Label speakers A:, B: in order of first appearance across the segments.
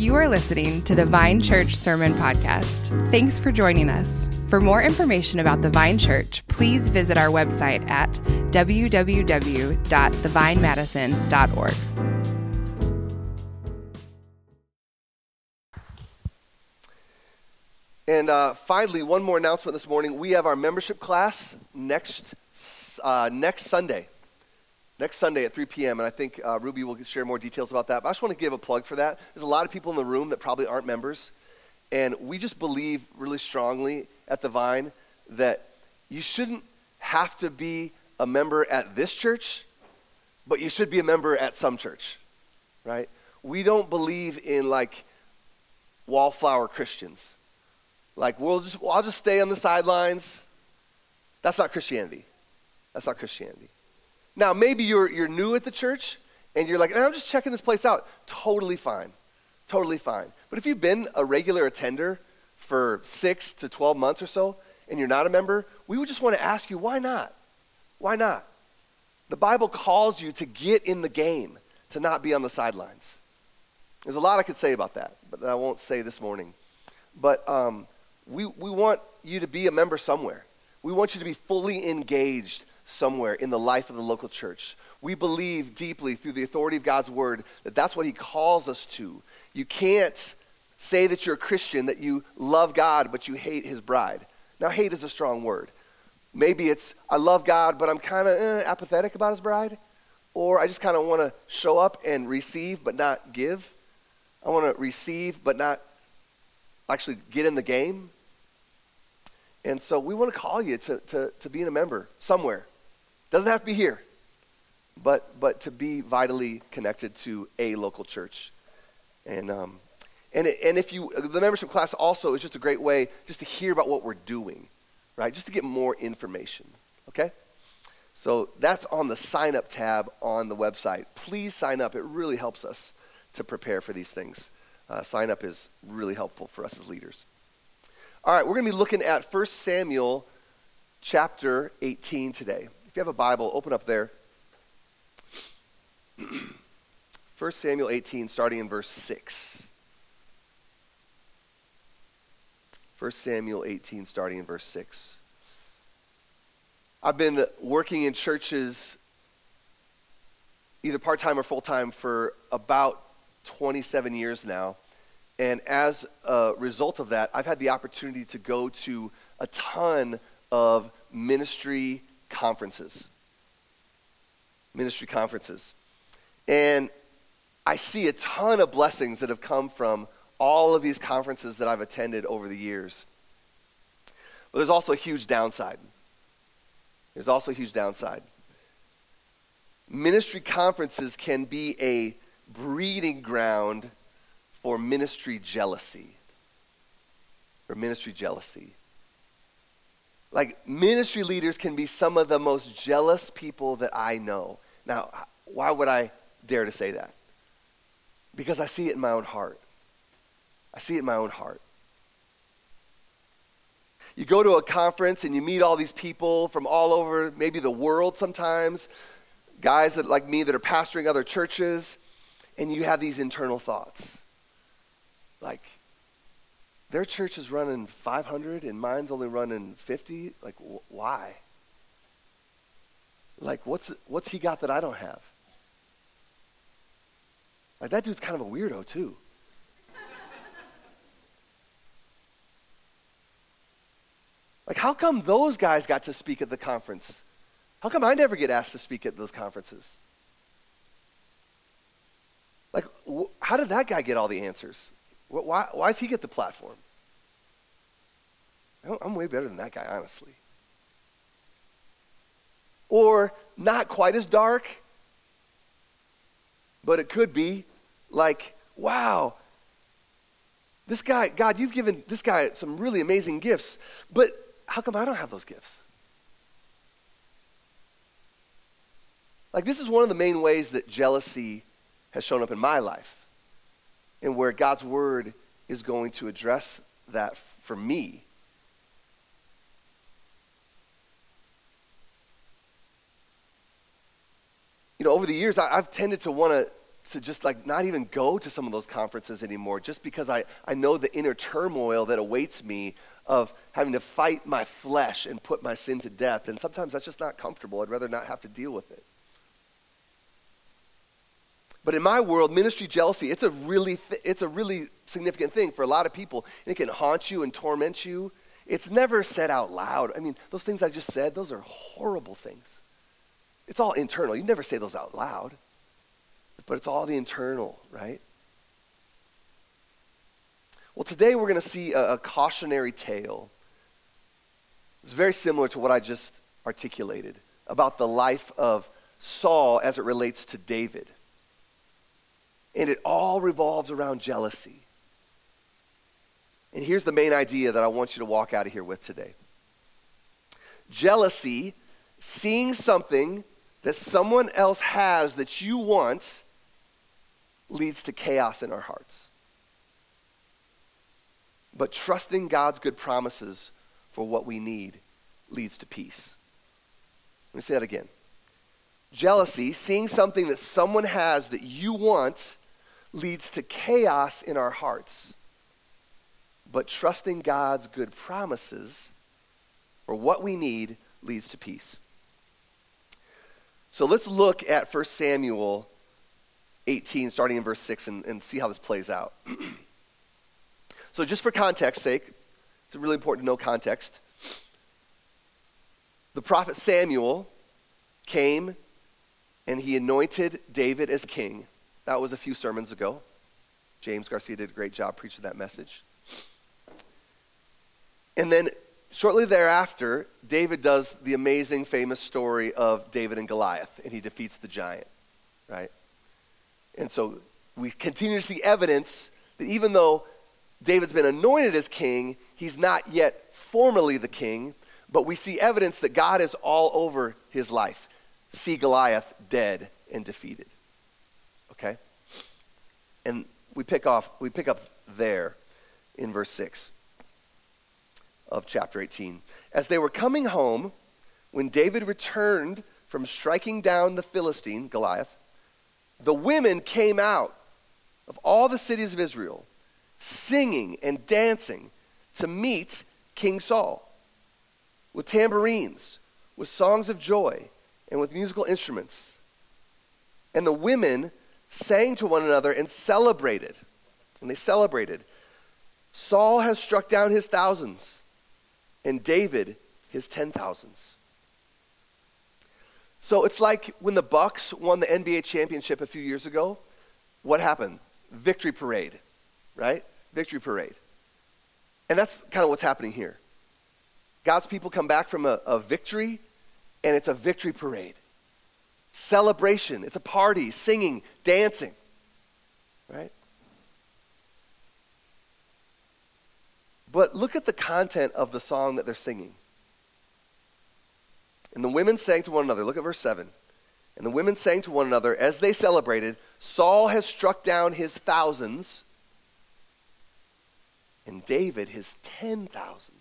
A: You are listening to the Vine Church Sermon Podcast. Thanks for joining us. For more information about the Vine Church, please visit our website at www.thevinemadison.org.
B: And uh, finally, one more announcement this morning. We have our membership class next, uh, next Sunday next Sunday at 3 p.m., and I think uh, Ruby will share more details about that. But I just want to give a plug for that. There's a lot of people in the room that probably aren't members, and we just believe really strongly at the Vine that you shouldn't have to be a member at this church, but you should be a member at some church, right? We don't believe in like wallflower Christians. Like, we'll just, well, I'll just stay on the sidelines. That's not Christianity. That's not Christianity. Now, maybe you're, you're new at the church and you're like, I'm just checking this place out. Totally fine. Totally fine. But if you've been a regular attender for six to 12 months or so and you're not a member, we would just want to ask you, why not? Why not? The Bible calls you to get in the game, to not be on the sidelines. There's a lot I could say about that, but I won't say this morning. But um, we, we want you to be a member somewhere. We want you to be fully engaged somewhere in the life of the local church. We believe deeply through the authority of God's word that that's what he calls us to. You can't say that you're a Christian, that you love God, but you hate his bride. Now, hate is a strong word. Maybe it's, I love God, but I'm kind of eh, apathetic about his bride. Or I just kind of want to show up and receive, but not give. I want to receive, but not actually get in the game. And so we want to call you to, to, to being a member somewhere. Doesn't have to be here, but, but to be vitally connected to a local church. And, um, and, it, and if you, the membership class also is just a great way just to hear about what we're doing, right? Just to get more information, okay? So that's on the sign up tab on the website. Please sign up. It really helps us to prepare for these things. Uh, sign up is really helpful for us as leaders. All right, we're going to be looking at 1 Samuel chapter 18 today. If you have a Bible, open up there. 1 Samuel 18, starting in verse 6. 1 Samuel 18, starting in verse 6. I've been working in churches, either part time or full time, for about 27 years now. And as a result of that, I've had the opportunity to go to a ton of ministry conferences, ministry conferences. And I see a ton of blessings that have come from all of these conferences that I've attended over the years. But there's also a huge downside. There's also a huge downside. Ministry conferences can be a breeding ground for ministry jealousy. For ministry jealousy. Like, ministry leaders can be some of the most jealous people that I know. Now, why would I dare to say that? Because I see it in my own heart. I see it in my own heart. You go to a conference and you meet all these people from all over, maybe the world sometimes, guys that, like me that are pastoring other churches, and you have these internal thoughts. Like, their church is running 500 and mine's only running 50. Like, wh- why? Like, what's, what's he got that I don't have? Like, that dude's kind of a weirdo, too. like, how come those guys got to speak at the conference? How come I never get asked to speak at those conferences? Like, wh- how did that guy get all the answers? Why, why does he get the platform? I'm way better than that guy, honestly. Or not quite as dark, but it could be like, wow, this guy, God, you've given this guy some really amazing gifts, but how come I don't have those gifts? Like, this is one of the main ways that jealousy has shown up in my life and where God's word is going to address that for me. You know, over the years, I, have tended to want to to just like not even go to some of those conferences anymore just because I, I know the inner turmoil that awaits me of having to fight my flesh and put my sin to death. And sometimes that's just not comfortable. I'd rather not have to deal with it. But in my world, ministry jealousy, it's a really, th- it's a really significant thing for a lot of people. And it can haunt you and torment you. It's never said out loud. I mean, those things I just said, those are horrible things. It's all internal. You never say those out loud. But it's all the internal, right? Well, today we're going to see a, a cautionary tale. It's very similar to what I just articulated about the life of Saul as it relates to David. And it all revolves around jealousy. And here's the main idea that I want you to walk out of here with today jealousy, seeing something that someone else has that you want, leads to chaos in our hearts. But trusting God's good promises for what we need leads to peace. Let me say that again. Jealousy, seeing something that someone has that you want, leads to chaos in our hearts. But trusting God's good promises or what we need leads to peace. So let's look at 1 Samuel 18, starting in verse 6, and, and see how this plays out. so, just for context's sake, it's really important to know context. The prophet Samuel came and he anointed David as king. That was a few sermons ago. James Garcia did a great job preaching that message. And then shortly thereafter, David does the amazing, famous story of David and Goliath, and he defeats the giant, right? And so we continue to see evidence that even though David's been anointed as king, he's not yet formally the king, but we see evidence that God is all over his life. See Goliath dead and defeated. Okay? And we pick off we pick up there in verse 6 of chapter 18. As they were coming home, when David returned from striking down the Philistine, Goliath, the women came out of all the cities of Israel, singing and dancing to meet King Saul with tambourines, with songs of joy, and with musical instruments. And the women sang to one another and celebrated. And they celebrated. Saul has struck down his thousands, and David his ten thousands. So it's like when the Bucks won the NBA championship a few years ago. What happened? Victory parade, right? Victory parade. And that's kind of what's happening here. God's people come back from a, a victory, and it's a victory parade. Celebration. It's a party, singing, dancing, right? But look at the content of the song that they're singing. And the women sang to one another. Look at verse 7. And the women sang to one another as they celebrated Saul has struck down his thousands, and David his ten thousands.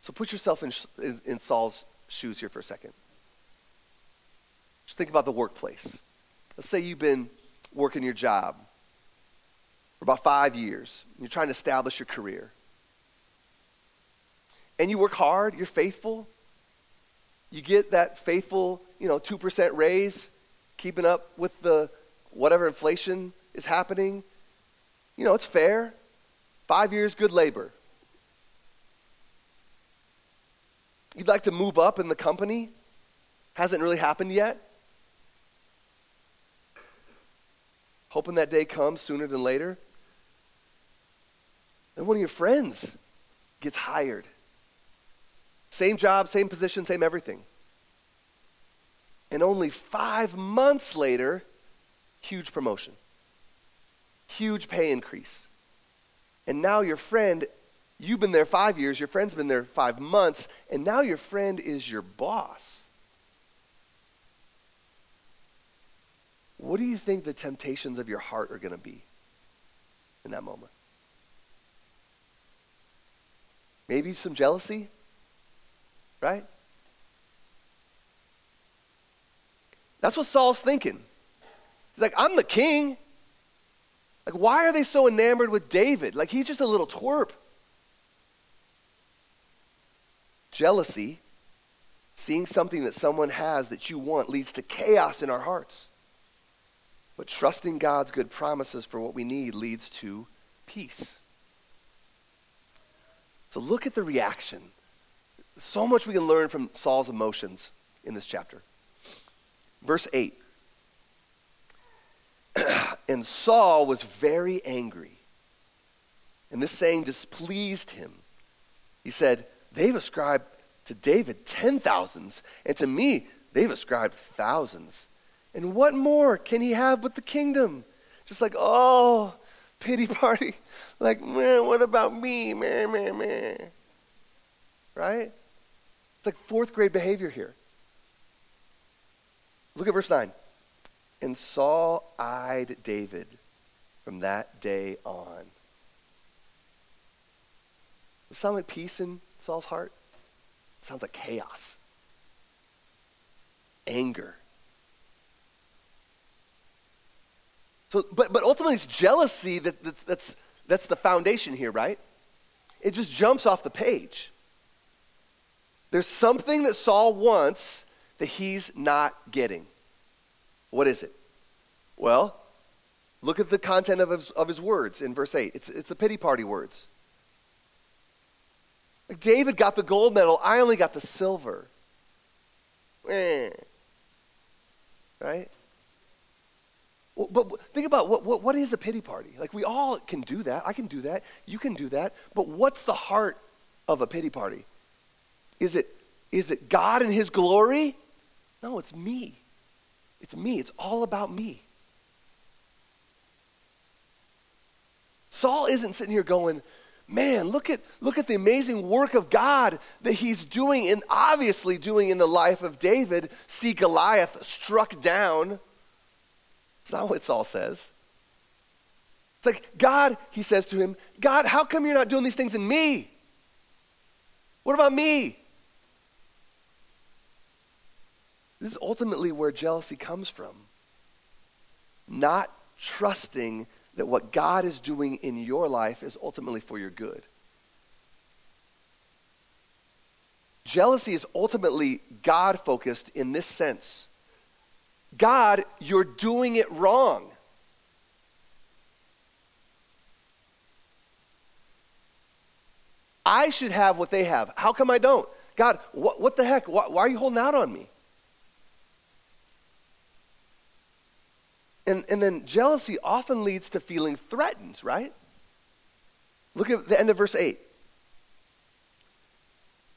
B: So put yourself in, in, in Saul's shoes here for a second. Just think about the workplace. Let's say you've been working your job for about five years. You're trying to establish your career and you work hard, you're faithful, you get that faithful, you know, 2% raise, keeping up with the whatever inflation is happening, you know, it's fair. Five years, good labor. You'd like to move up in the company, hasn't really happened yet. Hoping that day comes sooner than later. And one of your friends gets hired. Same job, same position, same everything. And only five months later, huge promotion, huge pay increase. And now your friend, you've been there five years, your friend's been there five months, and now your friend is your boss. What do you think the temptations of your heart are going to be in that moment? Maybe some jealousy? Right? That's what Saul's thinking. He's like, I'm the king. Like, why are they so enamored with David? Like, he's just a little twerp. Jealousy, seeing something that someone has that you want, leads to chaos in our hearts. But trusting God's good promises for what we need leads to peace. So look at the reaction. So much we can learn from Saul's emotions in this chapter. Verse 8. and Saul was very angry. And this saying displeased him. He said, They've ascribed to David ten thousands, and to me they've ascribed thousands. And what more can he have but the kingdom? Just like, oh, pity party. Like, man, what about me? Man, man, man. Right? It's like fourth grade behavior here. Look at verse 9. And Saul eyed David from that day on. Does it sound like peace in Saul's heart? It sounds like chaos, anger. So, but, but ultimately, it's jealousy that, that, that's, that's the foundation here, right? It just jumps off the page. There's something that Saul wants that he's not getting. What is it? Well, look at the content of his, of his words in verse 8. It's, it's the pity party words. David got the gold medal, I only got the silver. Eh. Right? But think about what, what, what is a pity party? Like, we all can do that. I can do that. You can do that. But what's the heart of a pity party? Is it, is it God and His glory? No, it's me. It's me. It's all about me. Saul isn't sitting here going, man, look at, look at the amazing work of God that he's doing and obviously doing in the life of David. See Goliath struck down. That's not what Saul says. It's like, God, he says to him, God, how come you're not doing these things in me? What about me? This is ultimately where jealousy comes from. Not trusting that what God is doing in your life is ultimately for your good. Jealousy is ultimately God focused in this sense God, you're doing it wrong. I should have what they have. How come I don't? God, what, what the heck? Why, why are you holding out on me? And, and then jealousy often leads to feeling threatened, right? Look at the end of verse 8.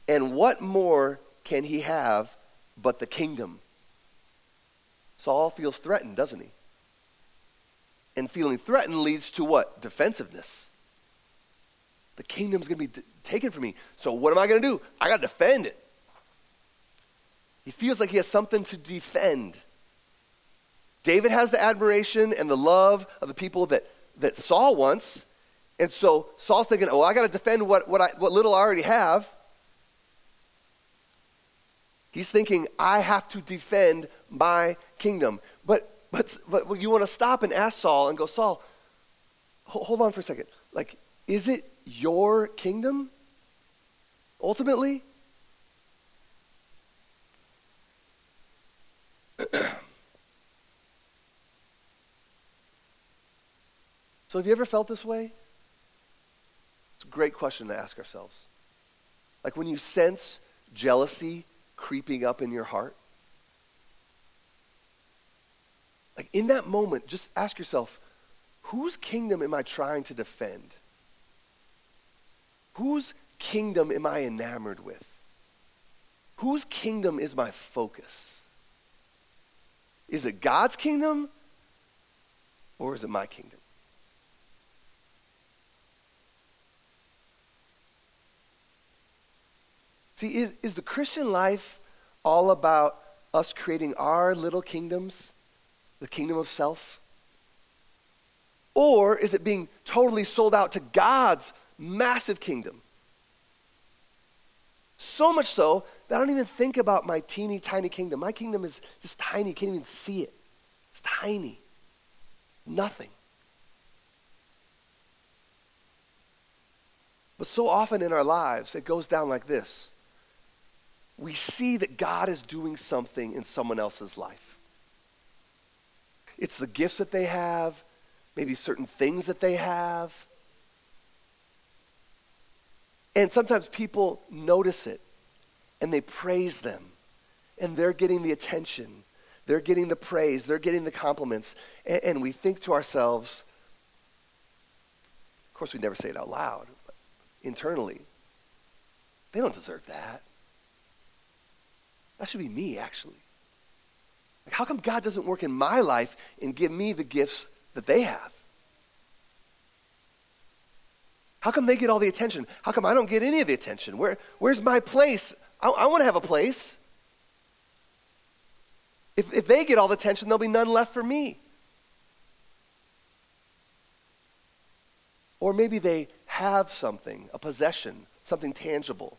B: And what more can he have but the kingdom? Saul feels threatened, doesn't he? And feeling threatened leads to what? Defensiveness. The kingdom's going to be d- taken from me. So what am I going to do? I got to defend it. He feels like he has something to defend. David has the admiration and the love of the people that, that Saul wants. And so Saul's thinking, oh, I got to defend what, what, I, what little I already have. He's thinking, I have to defend my kingdom. But, but, but you want to stop and ask Saul and go, Saul, hold on for a second. Like, is it your kingdom? Ultimately? so, have you ever felt this way? It's a great question to ask ourselves. Like when you sense jealousy creeping up in your heart, Like in that moment, just ask yourself, whose kingdom am I trying to defend? Whose kingdom am I enamored with? Whose kingdom is my focus? Is it God's kingdom or is it my kingdom? See, is, is the Christian life all about us creating our little kingdoms the kingdom of self? Or is it being totally sold out to God's massive kingdom? So much so that I don't even think about my teeny tiny kingdom. My kingdom is just tiny, you can't even see it. It's tiny. Nothing. But so often in our lives, it goes down like this we see that God is doing something in someone else's life. It's the gifts that they have, maybe certain things that they have. And sometimes people notice it and they praise them. And they're getting the attention, they're getting the praise, they're getting the compliments. And, and we think to ourselves, of course, we never say it out loud, but internally, they don't deserve that. That should be me, actually. Like, how come God doesn't work in my life and give me the gifts that they have? How come they get all the attention? How come I don't get any of the attention? Where, where's my place? I, I want to have a place. If, if they get all the attention, there'll be none left for me. Or maybe they have something, a possession, something tangible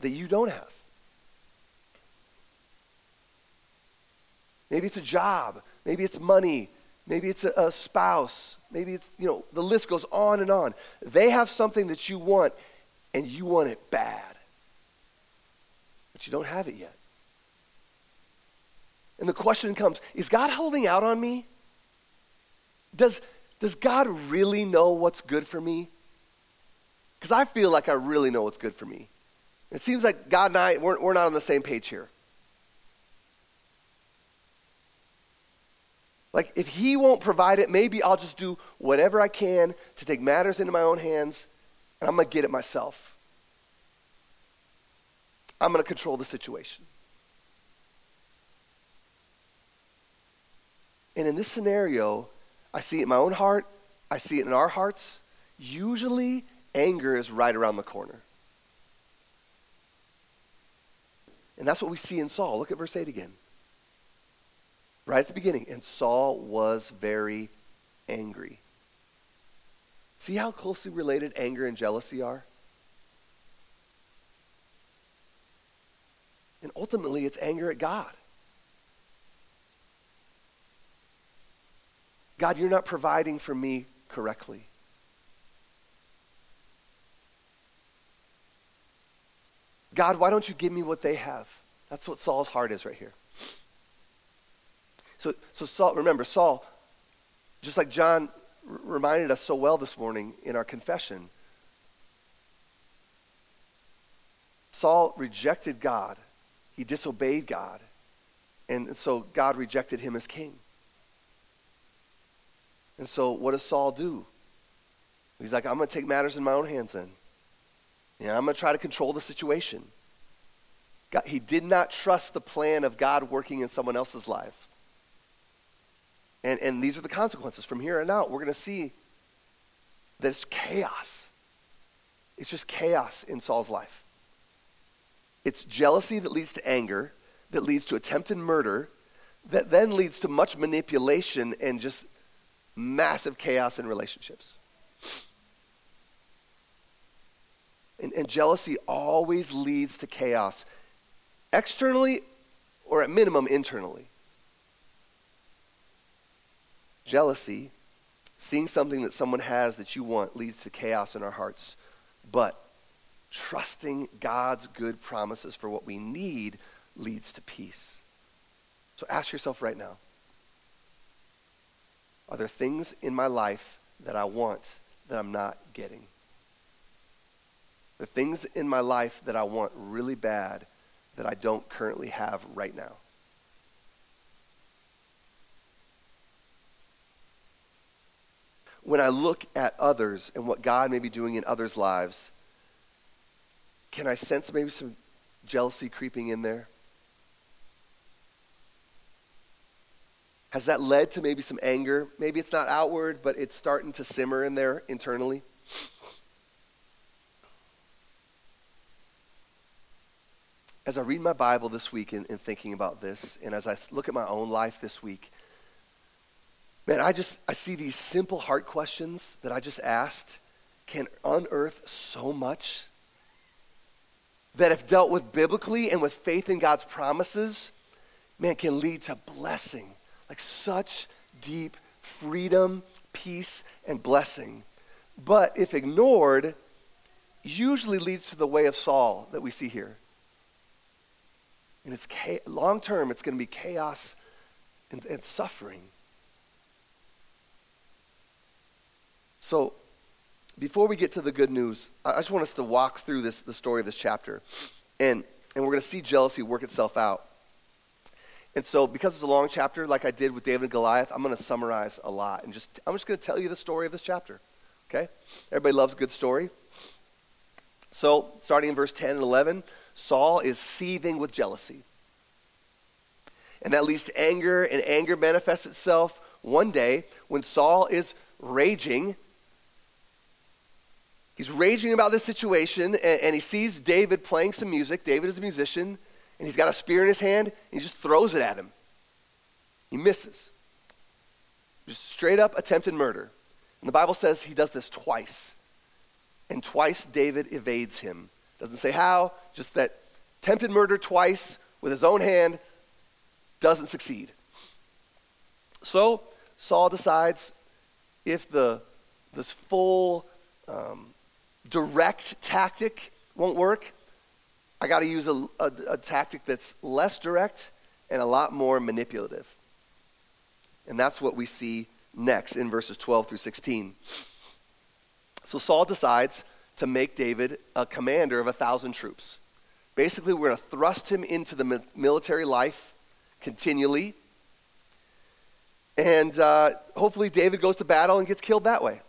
B: that you don't have. Maybe it's a job. Maybe it's money. Maybe it's a, a, spouse. Maybe it's, you know, the list goes on and on. They have something that you want, and you want it bad. But you don't have it yet. And the question comes Is God holding out on me? Does, does God really know what's good for me? Because I feel like I really know what's good for me. It seems like God and I, we're, we're not on the same page here. Like, if he won't provide it, maybe I'll just do whatever I can to take matters into my own hands, and I'm going to get it myself. I'm going to control the situation. And in this scenario, I see it in my own heart, I see it in our hearts. Usually, anger is right around the corner. And that's what we see in Saul. Look at verse 8 again right at the beginning. And Saul was very angry. See how closely related anger and jealousy are? And ultimately, it's anger at God. God, you're not providing for me correctly. God, why don't you give me what they have? That's what Saul's heart is right here. So, so Saul, remember, Saul, just like John r- reminded us so well this morning in our confession, Saul rejected God. He disobeyed God. And so God rejected him as king. And so what does Saul do? He's like, I'm going to take matters in my own hands then. Yeah, I'm going to try to control the situation. God, he did not trust the plan of God working in someone else's life. And, and these are the consequences. From here on out, we're going to see that it's chaos. It's just chaos in Saul's life. It's jealousy that leads to anger, that leads to attempted murder, that then leads to much manipulation and just massive chaos in relationships. And, and, jealousy always leads to chaos, externally or at minimum internally jealousy, seeing something that someone has that you want leads to chaos in our hearts. But trusting God's good promises for what we need leads to peace. So ask yourself right now Are there things in my life that I want that I'm not getting? The things in my life that I want really bad that I don't currently have right now. When I look at others and what God may be doing in others' lives, can I sense maybe some jealousy creeping in there? Has that led to maybe some anger? Maybe it's not outward, but it's starting to simmer in there internally. As I read my Bible this week and, thinking about this, and as I look at my own life this week, Man, I just I see these simple heart questions that I just asked can unearth so much. that, if dealt with biblically and with faith in God's promises, man, can lead to blessing. Like such deep freedom, peace, and blessing. But if ignored, usually leads to the way of Saul that we see here. And it's long term, it's going to be chaos and, and suffering. So, before we get to the good news, I just want us to walk through this, the story of this chapter. And, and we're going to see jealousy work itself out. And so, because it's a long chapter, like I did with David and Goliath, I'm going to summarize a lot. And just, I'm just going to tell you the story of this chapter. Okay? Everybody loves a good story. So, starting in verse 10 and 11, Saul is seething with jealousy. And that leads to anger, and anger manifests itself one day when Saul is raging He's raging about this situation, and, and, he sees David playing some music. David is a musician, and he's got a spear in his hand, and he just throws it at him. He misses. Just straight up attempted murder. And the Bible says he does this twice. And twice David evades him. Doesn't say how, just that attempted murder twice with his own hand doesn't succeed. So Saul decides if the this full um, direct tactic won't work. I got to use a, a, a, tactic that's less direct and a lot more manipulative. And that's what we see next in verses 12 through 16. So Saul decides to make David a commander of a thousand troops. Basically, we're going to thrust him into the military life continually. And uh, hopefully, David goes to battle and gets killed that way.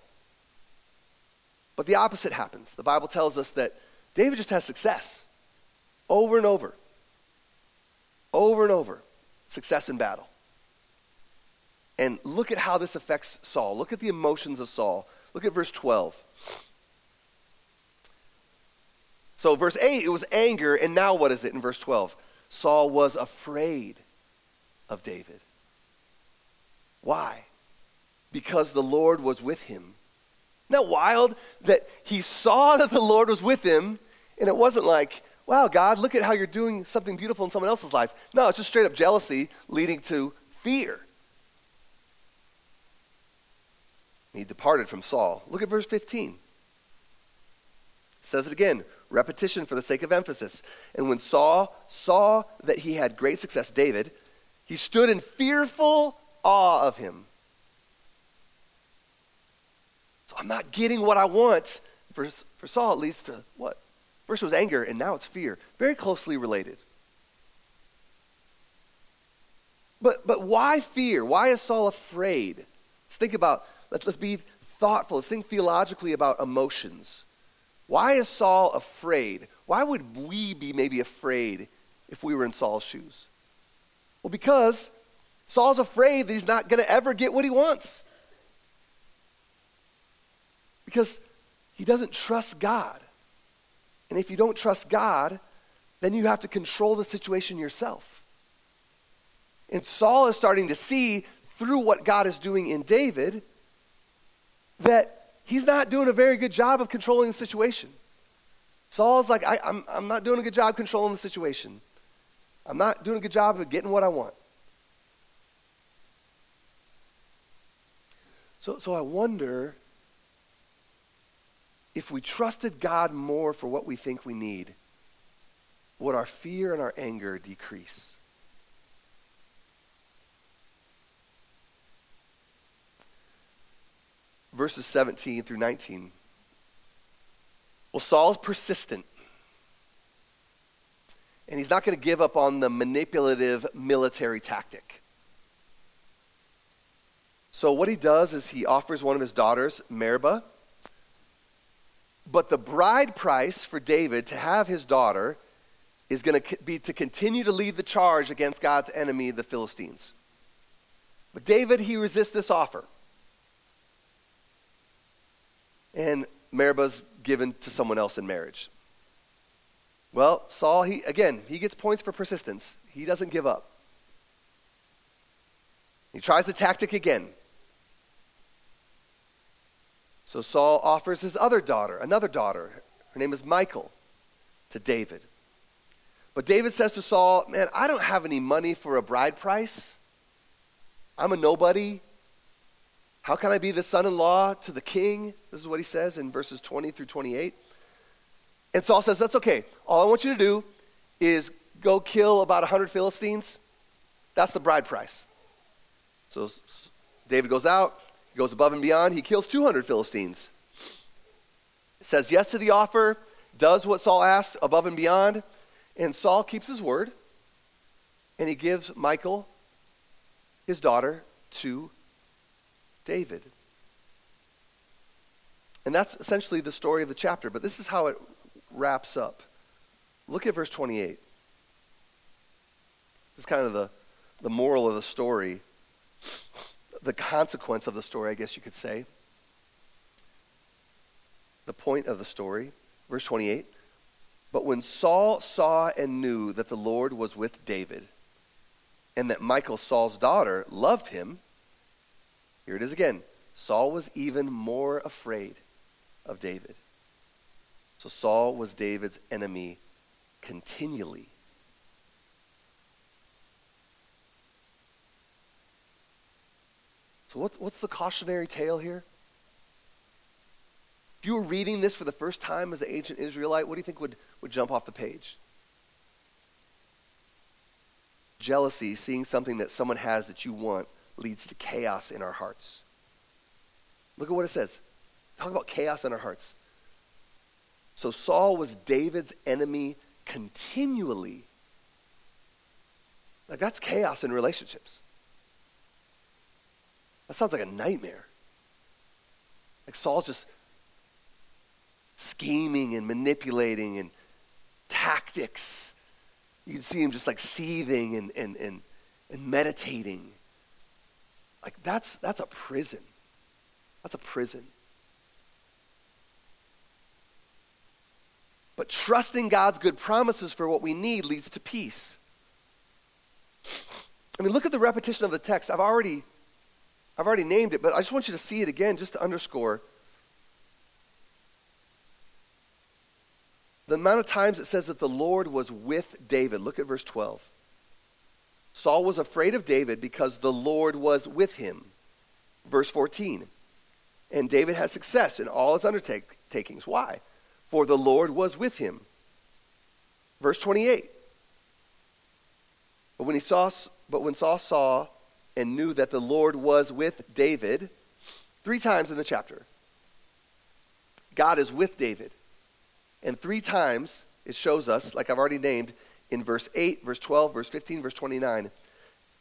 B: But the opposite happens. The Bible tells us that David just has success over and over. Over and over. Success in battle. And look at how this affects Saul. Look at the emotions of Saul. Look at verse 12. So, verse 8, it was anger, and now what is it in verse 12? Saul was afraid of David. Why? Because the Lord was with him isn't that wild that he saw that the Lord was with him, and it wasn't like, wow, God, look at how you're doing something beautiful in someone else's life. No, it's just straight up jealousy leading to fear. He departed from Saul. Look at verse 15. It says it again repetition for the sake of emphasis. And when Saul saw that he had great success, David, he stood in fearful awe of him. So I'm not getting what I want. For, for Saul, it leads to what? First it was anger, and now it's fear. Very closely related. But, but why fear? Why is Saul afraid? Let's think about, let's, let's be thoughtful. Let's think theologically about emotions. Why is Saul afraid? Why would we be maybe afraid if we were in Saul's shoes? Well, because Saul's afraid that he's not going to ever get what he wants. Because he doesn't trust God. And if you don't trust God, then you have to control the situation yourself. And Saul is starting to see through what God is doing in David that he's not doing a very good job of controlling the situation. Saul's like, I, am I'm, I'm not doing a good job controlling the situation. I'm not doing a good job of getting what I want. So, so I wonder if we trusted God more for what we think we need, would our fear and our anger decrease? Verses 17 through 19. Well, Saul's persistent. And he's not going to give up on the manipulative military tactic. So, what he does is he offers one of his daughters, Merab, but the bride price for David to have his daughter is going to be to continue to lead the charge against God's enemy, the Philistines. But David, he resists this offer. And Merab's given to someone else in marriage. Well, Saul, he, again, he gets points for persistence. He doesn't give up. He tries the tactic again. So Saul offers his other daughter, another daughter. Her name is Michal, to David. But David says to Saul, Man, I don't have any money for a bride price. I'm a nobody. How can I be the son in law to the king? This is what he says in verses 20 through 28. And Saul says, That's okay. All I want you to do is go kill about 100 Philistines. That's the bride price. So David goes out, goes above and beyond, he kills 200 Philistines. Says yes to the offer, does what Saul asked above and beyond, and Saul keeps his word, and he gives Michal, his daughter, to David. And that's essentially the story of the chapter, but this is how it wraps up. Look at verse 28. This is kind of the, the moral of the story, the consequence of the story, I guess you could say. The point of the story. Verse 28. But when Saul saw and knew that the Lord was with David, and that Michal, Saul's daughter, loved him, here it is again. Saul was even more afraid of David. So Saul was David's enemy continually. So, what's, what's the cautionary tale here? If you were reading this for the first time as an ancient Israelite, what do you think would, would jump off the page? Jealousy, seeing something that someone has that you want, leads to chaos in our hearts. Look at what it says. Talk about chaos in our hearts. So Saul was David's enemy continually. Like that's chaos in relationships. That sounds like a nightmare. Like Saul's just scheming and manipulating and tactics. You can see him just like seething and, and, and, and meditating. Like that's that's a prison. That's a prison. But trusting God's good promises for what we need leads to peace. I mean, look at the repetition of the text. I've already, I've already named it, but I just want you to see it again just to underscore the amount of times it says that the Lord was with David. Look at verse 12. Saul was afraid of David because the Lord was with him. Verse 14. And David had success in all his undertakings. Why? for the Lord was with him. Verse 28. But when he saw but when Saul saw and knew that the Lord was with David, three times in the chapter, God is with David. And three times it shows us, like I've already named, in verse 8, verse 12, verse 15, verse 29,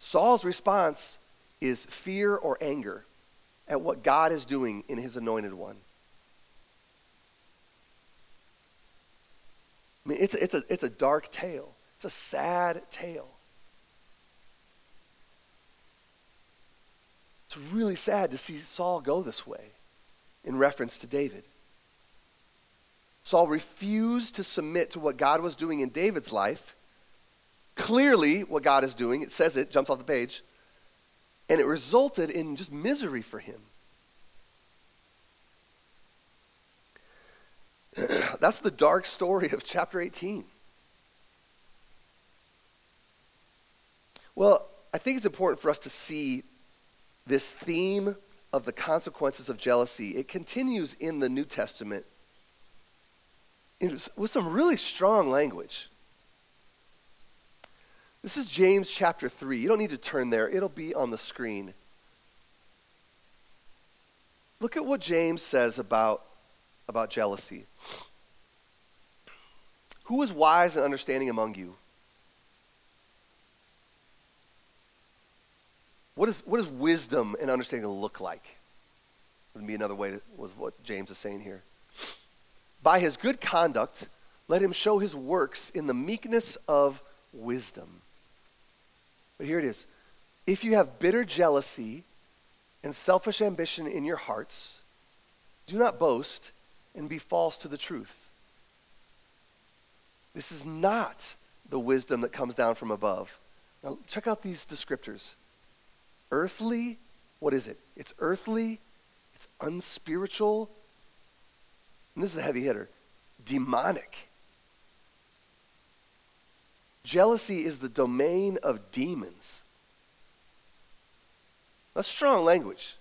B: Saul's response is fear or anger at what God is doing in his anointed one. I mean, it's a, it's a, it's a dark tale. It's a sad tale. Really sad to see Saul go this way in reference to David. Saul refused to submit to what God was doing in David's life. Clearly, what God is doing, it says it, jumps off the page, and it resulted in just misery for him. That's the dark story of chapter 18. Well, I think it's important for us to see this theme of the consequences of jealousy. It continues in the New Testament with some really strong language. This is James chapter 3. You don't need to turn there, it'll be on the screen. Look at what James says about, about jealousy. Who is wise and understanding among you? What, is, what does wisdom and understanding look like? Would be another way to, was what James is saying here. By his good conduct, let him show his works in the meekness of wisdom. But here it is. If you have bitter jealousy and selfish ambition in your hearts, do not boast and be false to the truth. This is not the wisdom that comes down from above. Now, check out these descriptors earthly, what is it? It's earthly, it's unspiritual, and this is a heavy hitter demonic. jealousy is the domain of demons. That's strong language.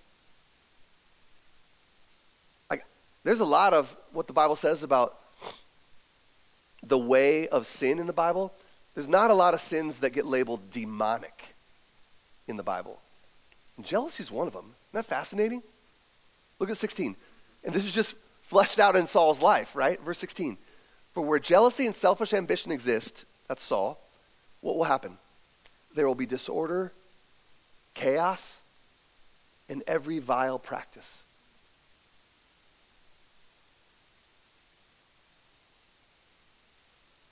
B: Like, there's a lot of what the Bible says about the way of sin in the Bible. There's not a lot of sins that get labeled demonic in the Bible. Jealousy is one of them. Isn't that fascinating? Look at 16. And this is just fleshed out in Saul's life, right? Verse 16. For where jealousy and selfish ambition exist, that's Saul, what will happen? There will be disorder, chaos, and every vile practice.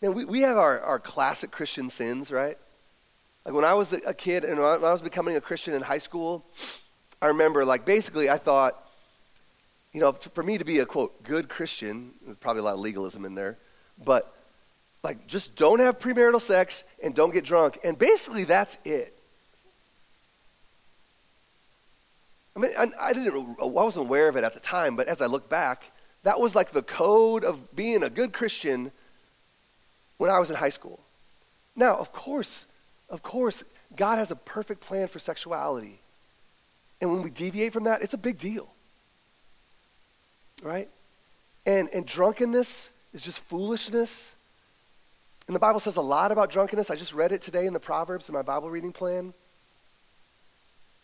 B: Man, we, we have our, our classic Christian sins, right? Like when I was a kid and when I was becoming a Christian in high school, I remember, like, basically, I thought, you know, for me to be a quote, good Christian, there's probably a lot of legalism in there, but like, just don't have premarital sex and don't get drunk. And basically, that's it. I mean, I, I, didn't, I wasn't aware of it at the time, but as I look back, that was like the code of being a good Christian when I was in high school. Now, of course, of course, God has a perfect plan for sexuality. And when we deviate from that, it's a big deal. Right? And, and drunkenness is just foolishness. And the Bible says a lot about drunkenness. I just read it today in the Proverbs in my Bible reading plan.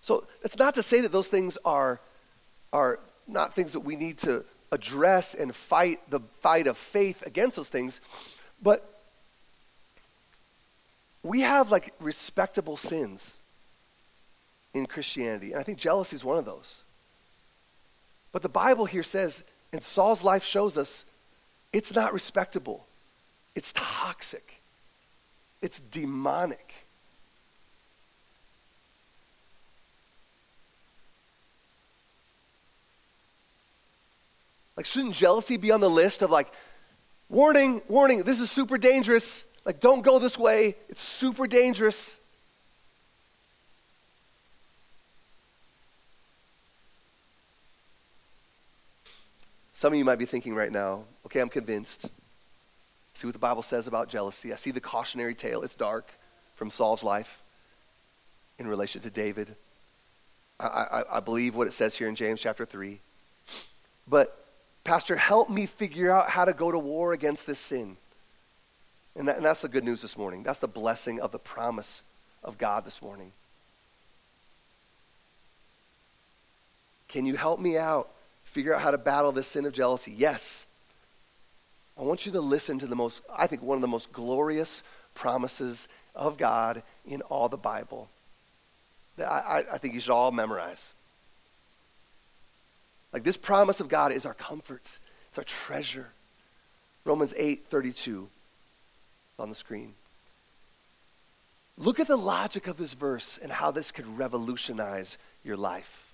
B: So it's not to say that those things are, are not things that we need to address and fight the fight of faith against those things, but we have like respectable sins in Christianity. And I think jealousy is one of those. But the Bible here says, and Saul's life shows us, it's not respectable. It's toxic. It's demonic. Like, shouldn't jealousy be on the list of like, warning, warning, this is super dangerous. Like, don't go this way. It's super dangerous. Some of you might be thinking right now, okay, I'm convinced. See what the Bible says about jealousy. I see the cautionary tale. It's dark from Saul's life in relation to David. I, I, I believe what it says here in James chapter 3. But, Pastor, help me figure out how to go to war against this sin. And, that, and that's the good news this morning. That's the blessing of the promise of God this morning. Can you help me out? Figure out how to battle this sin of jealousy? Yes. I want you to listen to the most, I think, one of the most glorious promises of God in all the Bible that I, I, think you should all memorize. Like this promise of God is our comfort, it's our treasure. Romans 8 32 on the screen. Look at the logic of this verse and how this could revolutionize your life.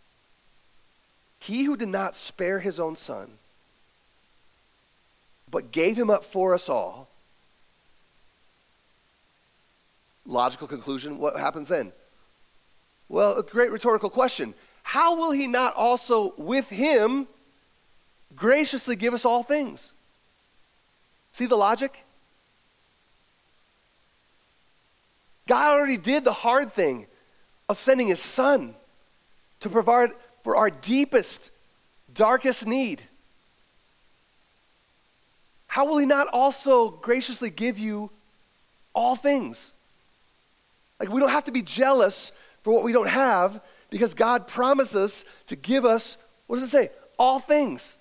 B: He who did not spare his own son, but gave him up for us all. Logical conclusion, what happens then? Well, a great rhetorical question. How will he not also with him graciously give us all things? See the logic? God already did the hard thing of sending his son to provide for our deepest, darkest need. How will he not also graciously give you all things? Like, we don't have to be jealous for what we don't have because God promises to give us, what does it say? All things.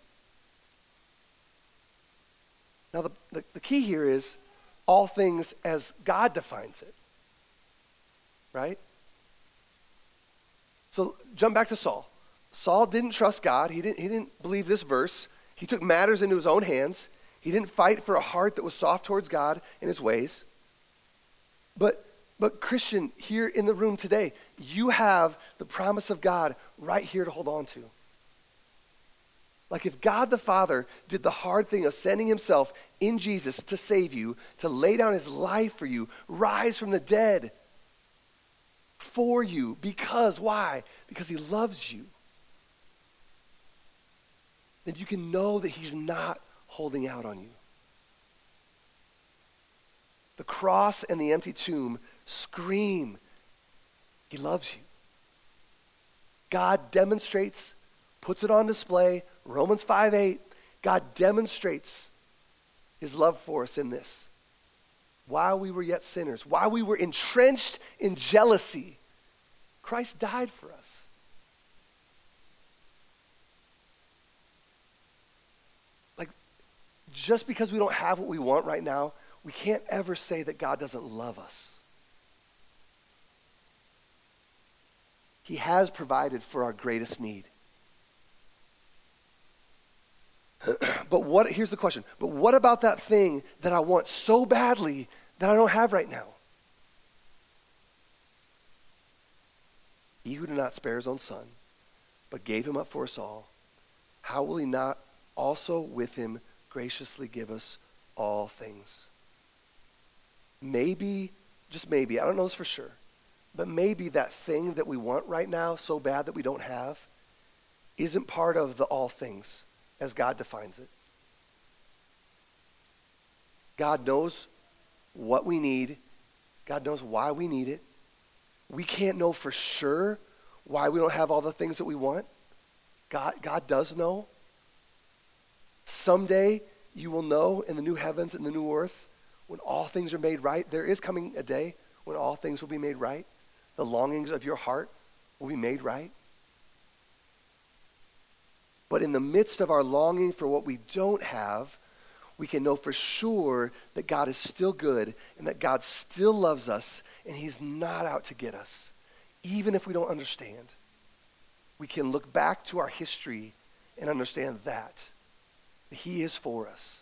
B: Now, the, the, the key here is all things as God defines it right? So jump back to Saul. Saul didn't trust God. He didn't, he didn't believe this verse. He took matters into his own hands. He didn't fight for a heart that was soft towards God and his ways. But, but Christian, here in the room today, you have the promise of God right here to hold on to. Like if God the Father did the hard thing of sending himself in Jesus to save you, to lay down his life for you, rise from the dead, for you. Because, why? Because he loves you. Then you can know that he's not holding out on you. The cross and the empty tomb scream, He loves you. God demonstrates, puts it on display. Romans 5 8, God demonstrates His love for us in this. While we were yet sinners, while we were entrenched in jealousy, Christ died for us. Like, just because we don't have what we want right now, we can't ever say that God doesn't love us. He has provided for our greatest need. but what, here's the question. But what about that thing that I want so badly that I don't have right now? He who did not spare his own son, but gave him up for us all, how will he not also with him graciously give us all things? Maybe, just maybe, I don't know this for sure, but maybe that thing that we want right now so bad that we don't have isn't part of the all things as God defines it. God knows what we need. God knows why we need it. We can't know for sure why we don't have all the things that we want. God, God does know. Someday you will know in the new heavens and the new earth when all things are made right. There is coming a day when all things will be made right. The longings of your heart will be made right. But in the midst of our longing for what we don't have, we can know for sure that God is still good and that God still loves us and He's not out to get us, even if we don't understand. We can look back to our history and understand that, He is for us.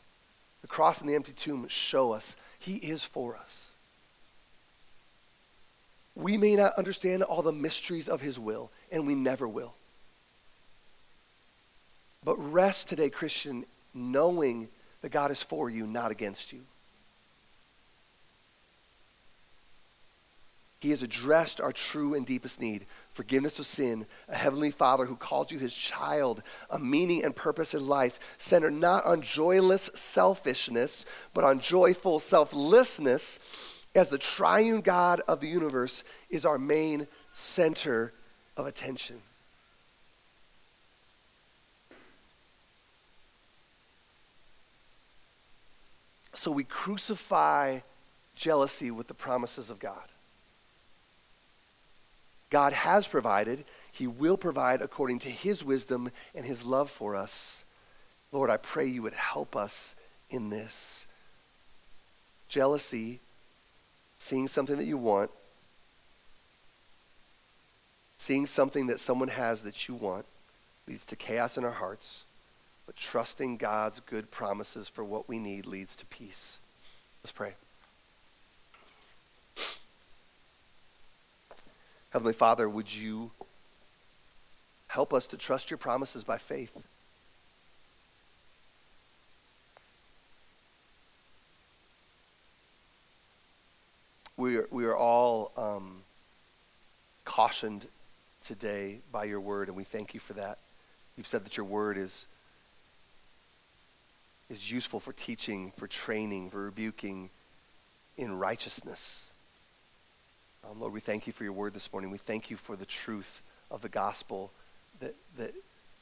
B: The cross and the empty tomb show us He is for us. We may not understand all the mysteries of His will, and we never will. But rest today, Christian, knowing that God is for you, not against you. He has addressed our true and deepest need forgiveness of sin, a heavenly Father who called you his child, a meaning and purpose in life centered not on joyless selfishness, but on joyful selflessness, as the triune God of the universe is our main center of attention. So we crucify jealousy with the promises of God. God has provided. He will provide according to his wisdom and his love for us. Lord, I pray you would help us in this. Jealousy, seeing something that you want, seeing something that someone has that you want, leads to chaos in our hearts. But trusting God's good promises for what we need leads to peace. Let's pray. Heavenly Father, would you help us to trust your promises by faith? We are, we are all um, cautioned today by your word, and we thank you for that. You've said that your word is is useful for teaching, for training, for rebuking in righteousness. Um, Lord, we thank you for your word this morning. We thank you for the truth of the gospel that, that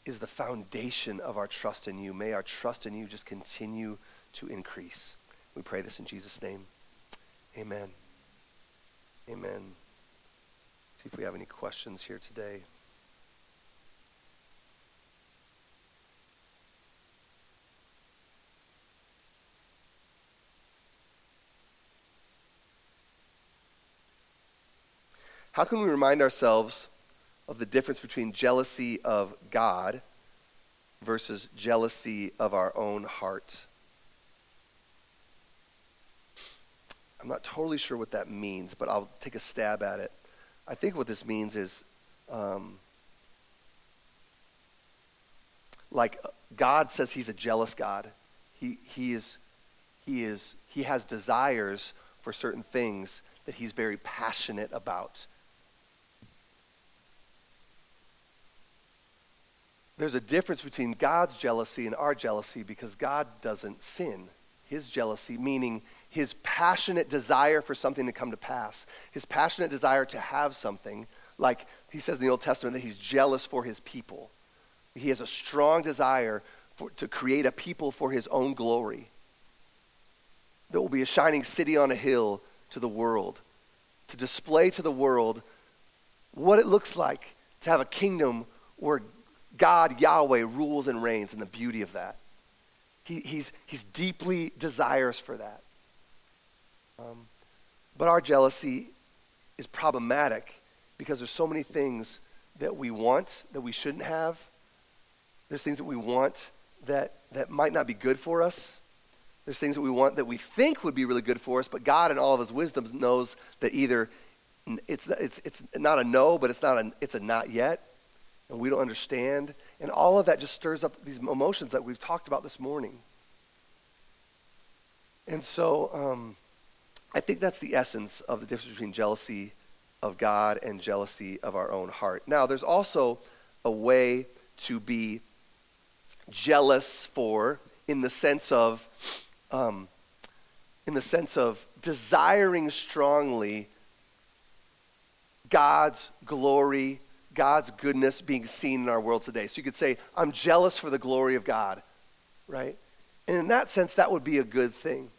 B: is the foundation of our trust in you. May our trust in you just continue to increase. We pray this in Jesus' name. Amen. Amen. See if we have any questions here today. How can we remind ourselves of the difference between jealousy of God versus jealousy of our own heart? I'm not totally sure what that means, but I'll take a stab at it. I think what this means is um, like God says he's a jealous God. He, he, is, he, is, he has desires for certain things that he's very passionate about. There's a difference between God's jealousy and our jealousy because God doesn't sin. His jealousy, meaning his passionate desire for something to come to pass, his passionate desire to have something, like he says in the Old Testament that he's jealous for his people. He has a strong desire for, to create a people for his own glory. That will be a shining city on a hill to the world, to display to the world what it looks like to have a kingdom where God, Yahweh, rules and reigns and the beauty of that. He, he's, he's deeply desirous for that. Um, but our jealousy is problematic because there's so many things that we want that we shouldn't have. There's things that we want that, that might not be good for us. There's things that we want that we think would be really good for us, but God, in all of His wisdom, knows that either it's, it's, it's not a no, but it's, not a, it's a not yet, and we don't understand. And all of that just stirs up these emotions that we've talked about this morning. And so um, I think that's the essence of the difference between jealousy of God and jealousy of our own heart. Now, there's also a way to be jealous for in the sense of um, in the sense of desiring strongly God's glory, God's goodness being seen in our world today. So you could say, I'm jealous for the glory of God, right? And in that sense, that would be a good thing.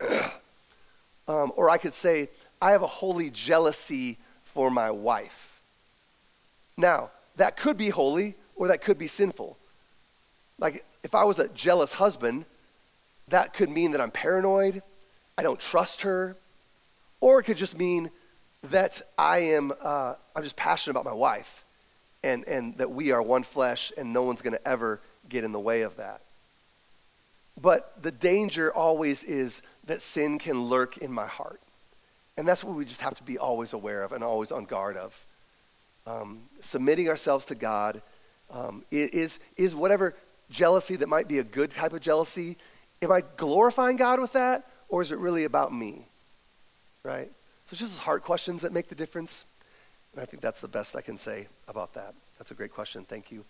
B: um, or I could say, I have a holy jealousy for my wife. Now, that could be holy or that could be sinful. Like, if I was a jealous husband, that could mean that I'm paranoid, I don't trust her, or it could just mean that I am, uh, I'm just passionate about my wife and, and that we are one flesh and no one's going to ever get in the way of that. But the danger always is that sin can lurk in my heart. And that's what we just have to be always aware of and always on guard of. Um, submitting ourselves to God um, is, is whatever jealousy that might be a good type of jealousy. Am I glorifying God with that, or is it really about me? Right? So it's just hard questions that make the difference. And I think that's the best I can say about that. That's a great question. Thank you.